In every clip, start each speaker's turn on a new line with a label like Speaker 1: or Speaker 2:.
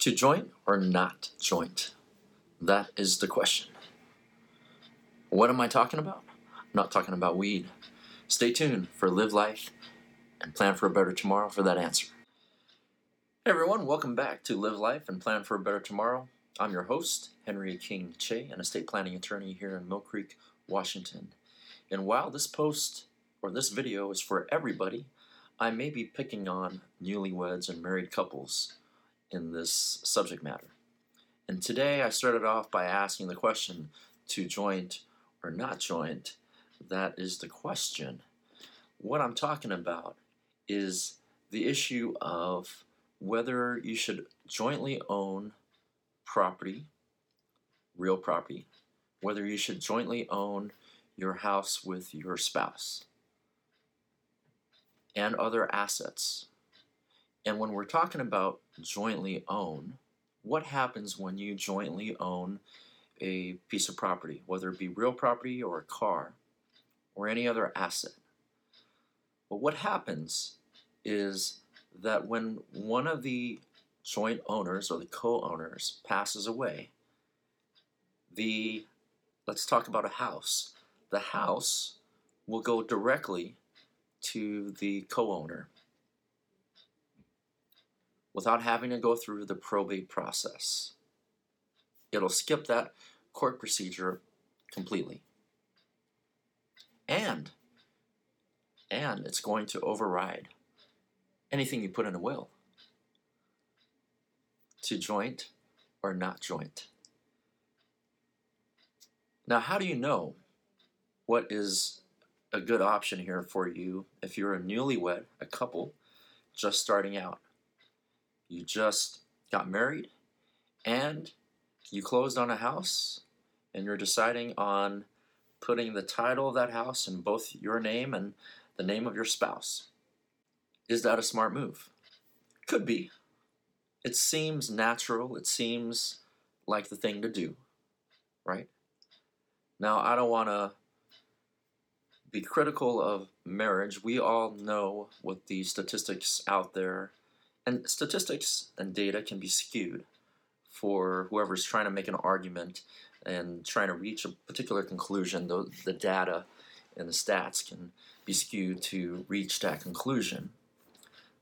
Speaker 1: To joint or not joint? That is the question. What am I talking about? I'm not talking about weed. Stay tuned for Live Life and Plan for a Better Tomorrow for that answer. Hey everyone, welcome back to Live Life and Plan for a Better Tomorrow. I'm your host, Henry King Che, an estate planning attorney here in Mill Creek, Washington. And while this post or this video is for everybody, I may be picking on newlyweds and married couples in this subject matter. And today I started off by asking the question to joint or not joint. That is the question. What I'm talking about is the issue of whether you should jointly own property, real property, whether you should jointly own your house with your spouse and other assets. And when we're talking about jointly own, what happens when you jointly own a piece of property, whether it be real property or a car or any other asset? Well, what happens is that when one of the joint owners or the co-owners passes away, the let's talk about a house. The house will go directly to the co-owner without having to go through the probate process. It'll skip that court procedure completely. And and it's going to override anything you put in a will to joint or not joint. Now, how do you know what is a good option here for you if you're a newlywed, a couple just starting out? You just got married and you closed on a house and you're deciding on putting the title of that house in both your name and the name of your spouse. Is that a smart move? Could be. It seems natural, it seems like the thing to do, right? Now, I don't want to be critical of marriage. We all know what the statistics out there, and statistics and data can be skewed for whoever's trying to make an argument and trying to reach a particular conclusion. The, the data and the stats can be skewed to reach that conclusion.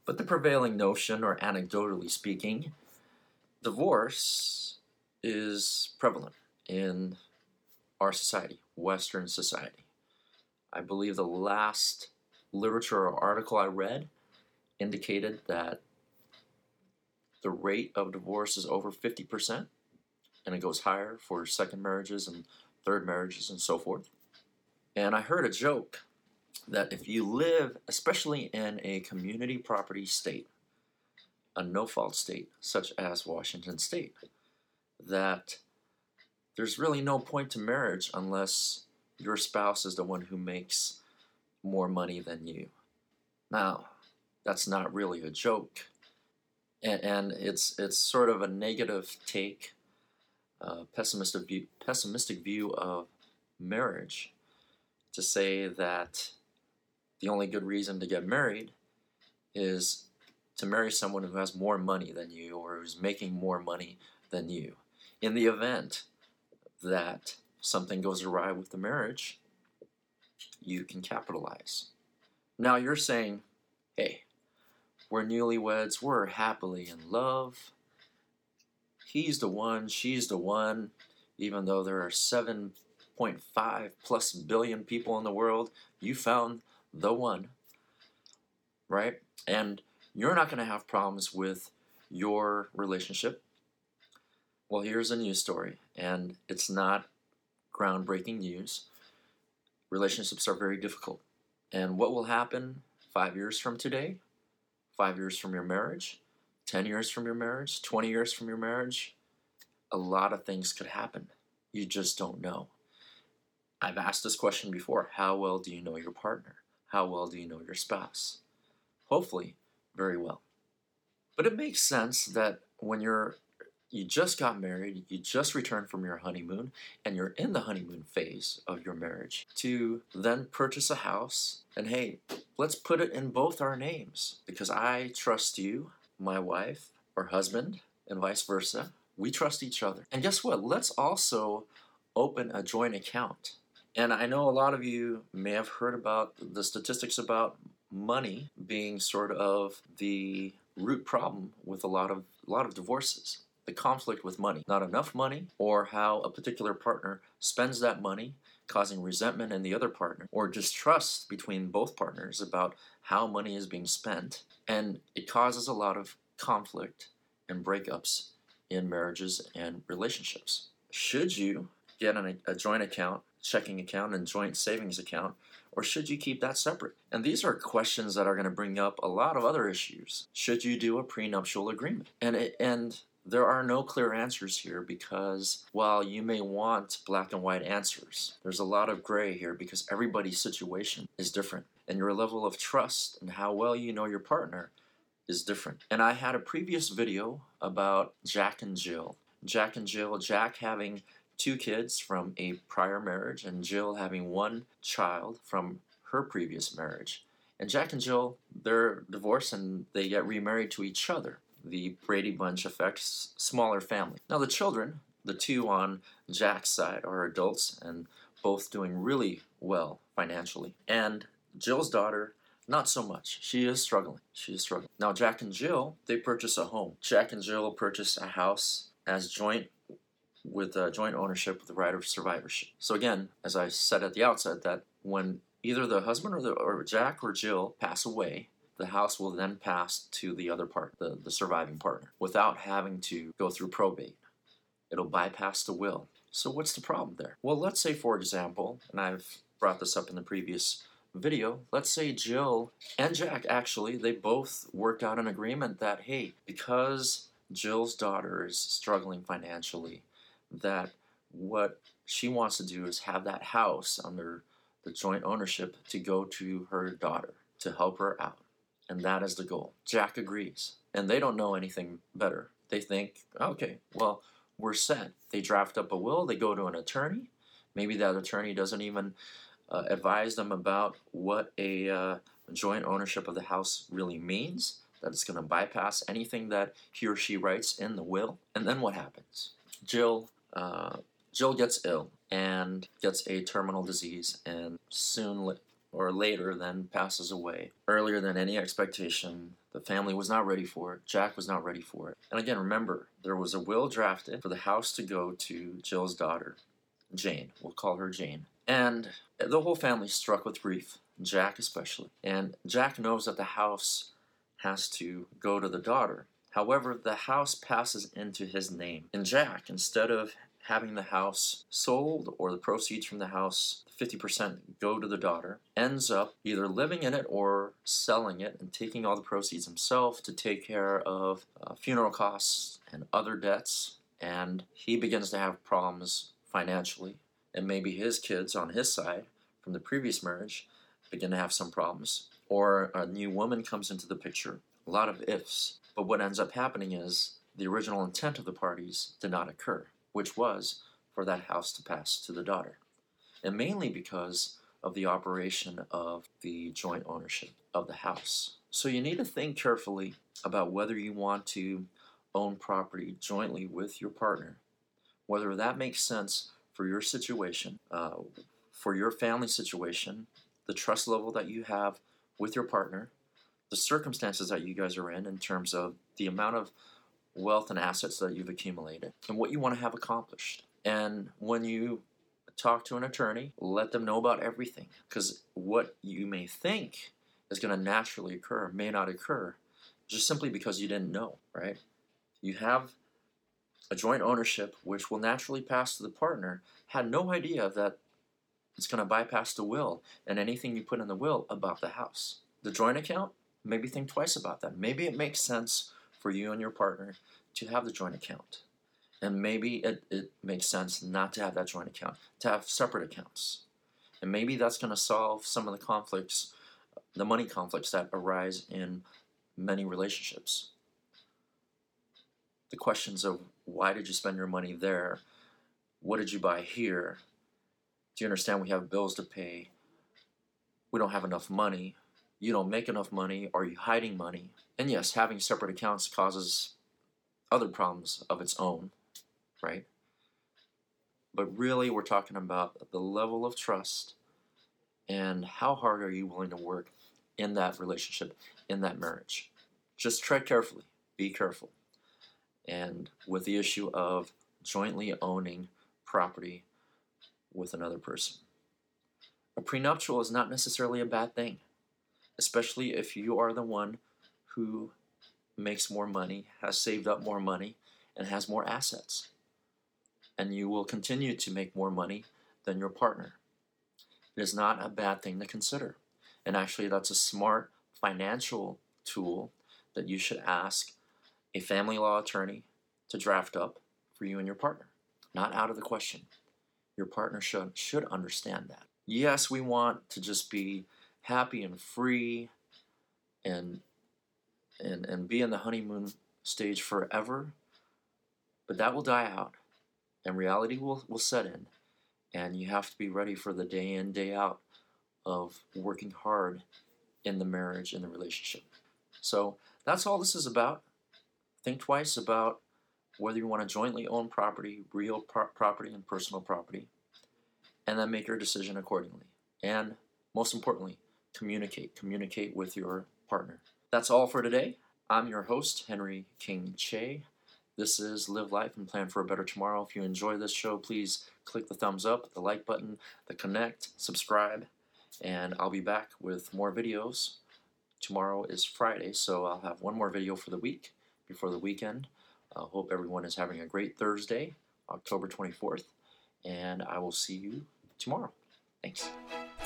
Speaker 1: But the prevailing notion, or anecdotally speaking, divorce is prevalent in our society, Western society. I believe the last literature or article I read indicated that the rate of divorce is over 50%, and it goes higher for second marriages and third marriages and so forth. And I heard a joke that if you live, especially in a community property state, a no fault state such as Washington state, that there's really no point to marriage unless your spouse is the one who makes more money than you. Now, that's not really a joke. And, and it's, it's sort of a negative take, uh, pessimistic, view, pessimistic view of marriage to say that the only good reason to get married is to marry someone who has more money than you or who's making more money than you. In the event that something goes awry with the marriage, you can capitalize. Now you're saying, hey, we're newlyweds, we're happily in love. He's the one, she's the one, even though there are 7.5 plus billion people in the world, you found the one, right? And you're not going to have problems with your relationship. Well, here's a news story, and it's not groundbreaking news. Relationships are very difficult. And what will happen five years from today, five years from your marriage, 10 years from your marriage, 20 years from your marriage? A lot of things could happen. You just don't know. I've asked this question before How well do you know your partner? How well do you know your spouse? Hopefully, very well. But it makes sense that when you're you just got married, you just returned from your honeymoon, and you're in the honeymoon phase of your marriage, to then purchase a house and hey, let's put it in both our names because I trust you, my wife or husband, and vice versa. We trust each other. And guess what? Let's also open a joint account. And I know a lot of you may have heard about the statistics about money being sort of the root problem with a lot of a lot of divorces. The conflict with money, not enough money, or how a particular partner spends that money, causing resentment in the other partner, or distrust between both partners about how money is being spent, and it causes a lot of conflict and breakups in marriages and relationships. Should you get an, a joint account, checking account, and joint savings account, or should you keep that separate? And these are questions that are going to bring up a lot of other issues. Should you do a prenuptial agreement? And it, and there are no clear answers here because while you may want black and white answers, there's a lot of gray here because everybody's situation is different and your level of trust and how well you know your partner is different. And I had a previous video about Jack and Jill. Jack and Jill, Jack having two kids from a prior marriage, and Jill having one child from her previous marriage. And Jack and Jill, they're divorced and they get remarried to each other. The Brady Bunch affects smaller family. Now, the children, the two on Jack's side, are adults and both doing really well financially. And Jill's daughter, not so much. She is struggling. She is struggling. Now, Jack and Jill, they purchase a home. Jack and Jill purchase a house as joint with uh, joint ownership with the right of survivorship. So again, as I said at the outset, that when either the husband or, the, or Jack or Jill pass away, the house will then pass to the other part, the, the surviving partner, without having to go through probate. It'll bypass the will. So what's the problem there? Well, let's say, for example, and I've brought this up in the previous video, let's say Jill and Jack actually, they both worked out an agreement that, hey, because Jill's daughter is struggling financially, that what she wants to do is have that house under the joint ownership to go to her daughter to help her out. And that is the goal. Jack agrees. And they don't know anything better. They think, okay, well, we're set. They draft up a will, they go to an attorney. Maybe that attorney doesn't even uh, advise them about what a uh, joint ownership of the house really means, that it's going to bypass anything that he or she writes in the will. And then what happens? Jill uh, Jill gets ill and gets a terminal disease, and soon or later then passes away earlier than any expectation. The family was not ready for it. Jack was not ready for it. And again, remember, there was a will drafted for the house to go to Jill's daughter, Jane. We'll call her Jane. And the whole family struck with grief, Jack especially. And Jack knows that the house has to go to the daughter. However, the house passes into his name. And Jack, instead of having the house sold or the proceeds from the house 50% go to the daughter, ends up either living in it or selling it and taking all the proceeds himself to take care of uh, funeral costs and other debts. And he begins to have problems financially. And maybe his kids on his side from the previous marriage begin to have some problems. Or a new woman comes into the picture. A lot of ifs. But what ends up happening is the original intent of the parties did not occur which was for that house to pass to the daughter. And mainly because of the operation of the joint ownership of the house. So you need to think carefully about whether you want to own property jointly with your partner, whether that makes sense for your situation, uh, for your family situation, the trust level that you have with your partner, the circumstances that you guys are in, in terms of the amount of wealth and assets that you've accumulated and what you want to have accomplished. And when you talk to an attorney, let them know about everything because what you may think is going to naturally occur may not occur just simply because you didn't know, right? You have a joint ownership which will naturally pass to the partner, had no idea that it's going to bypass the will and anything you put in the will about the house. The joint account, maybe think twice about that. Maybe it makes sense for you and your partner to have the joint account. And maybe it, it makes sense not to have that joint account, to have separate accounts. And maybe that's going to solve some of the conflicts, the money conflicts that arise in many relationships. The questions of why did you spend your money there? What did you buy here? Do you understand we have bills to pay? We don't have enough money you don't make enough money, are you hiding money? And yes, having separate accounts causes other problems of its own, right? But really, we're talking about the level of trust and how hard are you willing to work in that relationship, in that marriage. Just tread carefully, be careful. And with the issue of jointly owning property with another person. A prenuptial is not necessarily a bad thing, especially if you are the one who makes more money, has saved up more money, and has more assets. And you will continue to make more money than your partner. It is not a bad thing to consider. And actually, that's a smart financial tool that you should ask a family law attorney to draft up for you and your partner. Not out of the question. Your partner should, should understand that. Yes, we want to just be happy and free and and and be in the honeymoon stage forever but that will die out and reality will, will set in and you have to be ready for the day in day out of working hard in the marriage in the relationship. So that's all this is about. Think twice about whether you want to jointly own property real pro- property and personal property and then make your decision accordingly and most importantly communicate communicate with your partner that's all for today. I'm your host, Henry King Che. This is Live Life and Plan for a Better Tomorrow. If you enjoy this show, please click the thumbs up, the like button, the connect, subscribe, and I'll be back with more videos. Tomorrow is Friday, so I'll have one more video for the week before the weekend. I hope everyone is having a great Thursday, October 24th, and I will see you tomorrow. Thanks.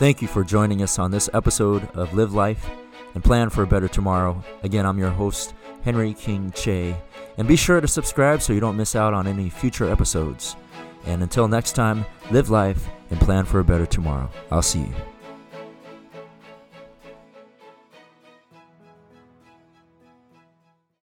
Speaker 2: Thank you for joining us on this episode of Live Life and plan for a better tomorrow. Again, I'm your host, Henry King Che, and be sure to subscribe so you don't miss out on any future episodes. And until next time, live life and plan for a better tomorrow. I'll see you.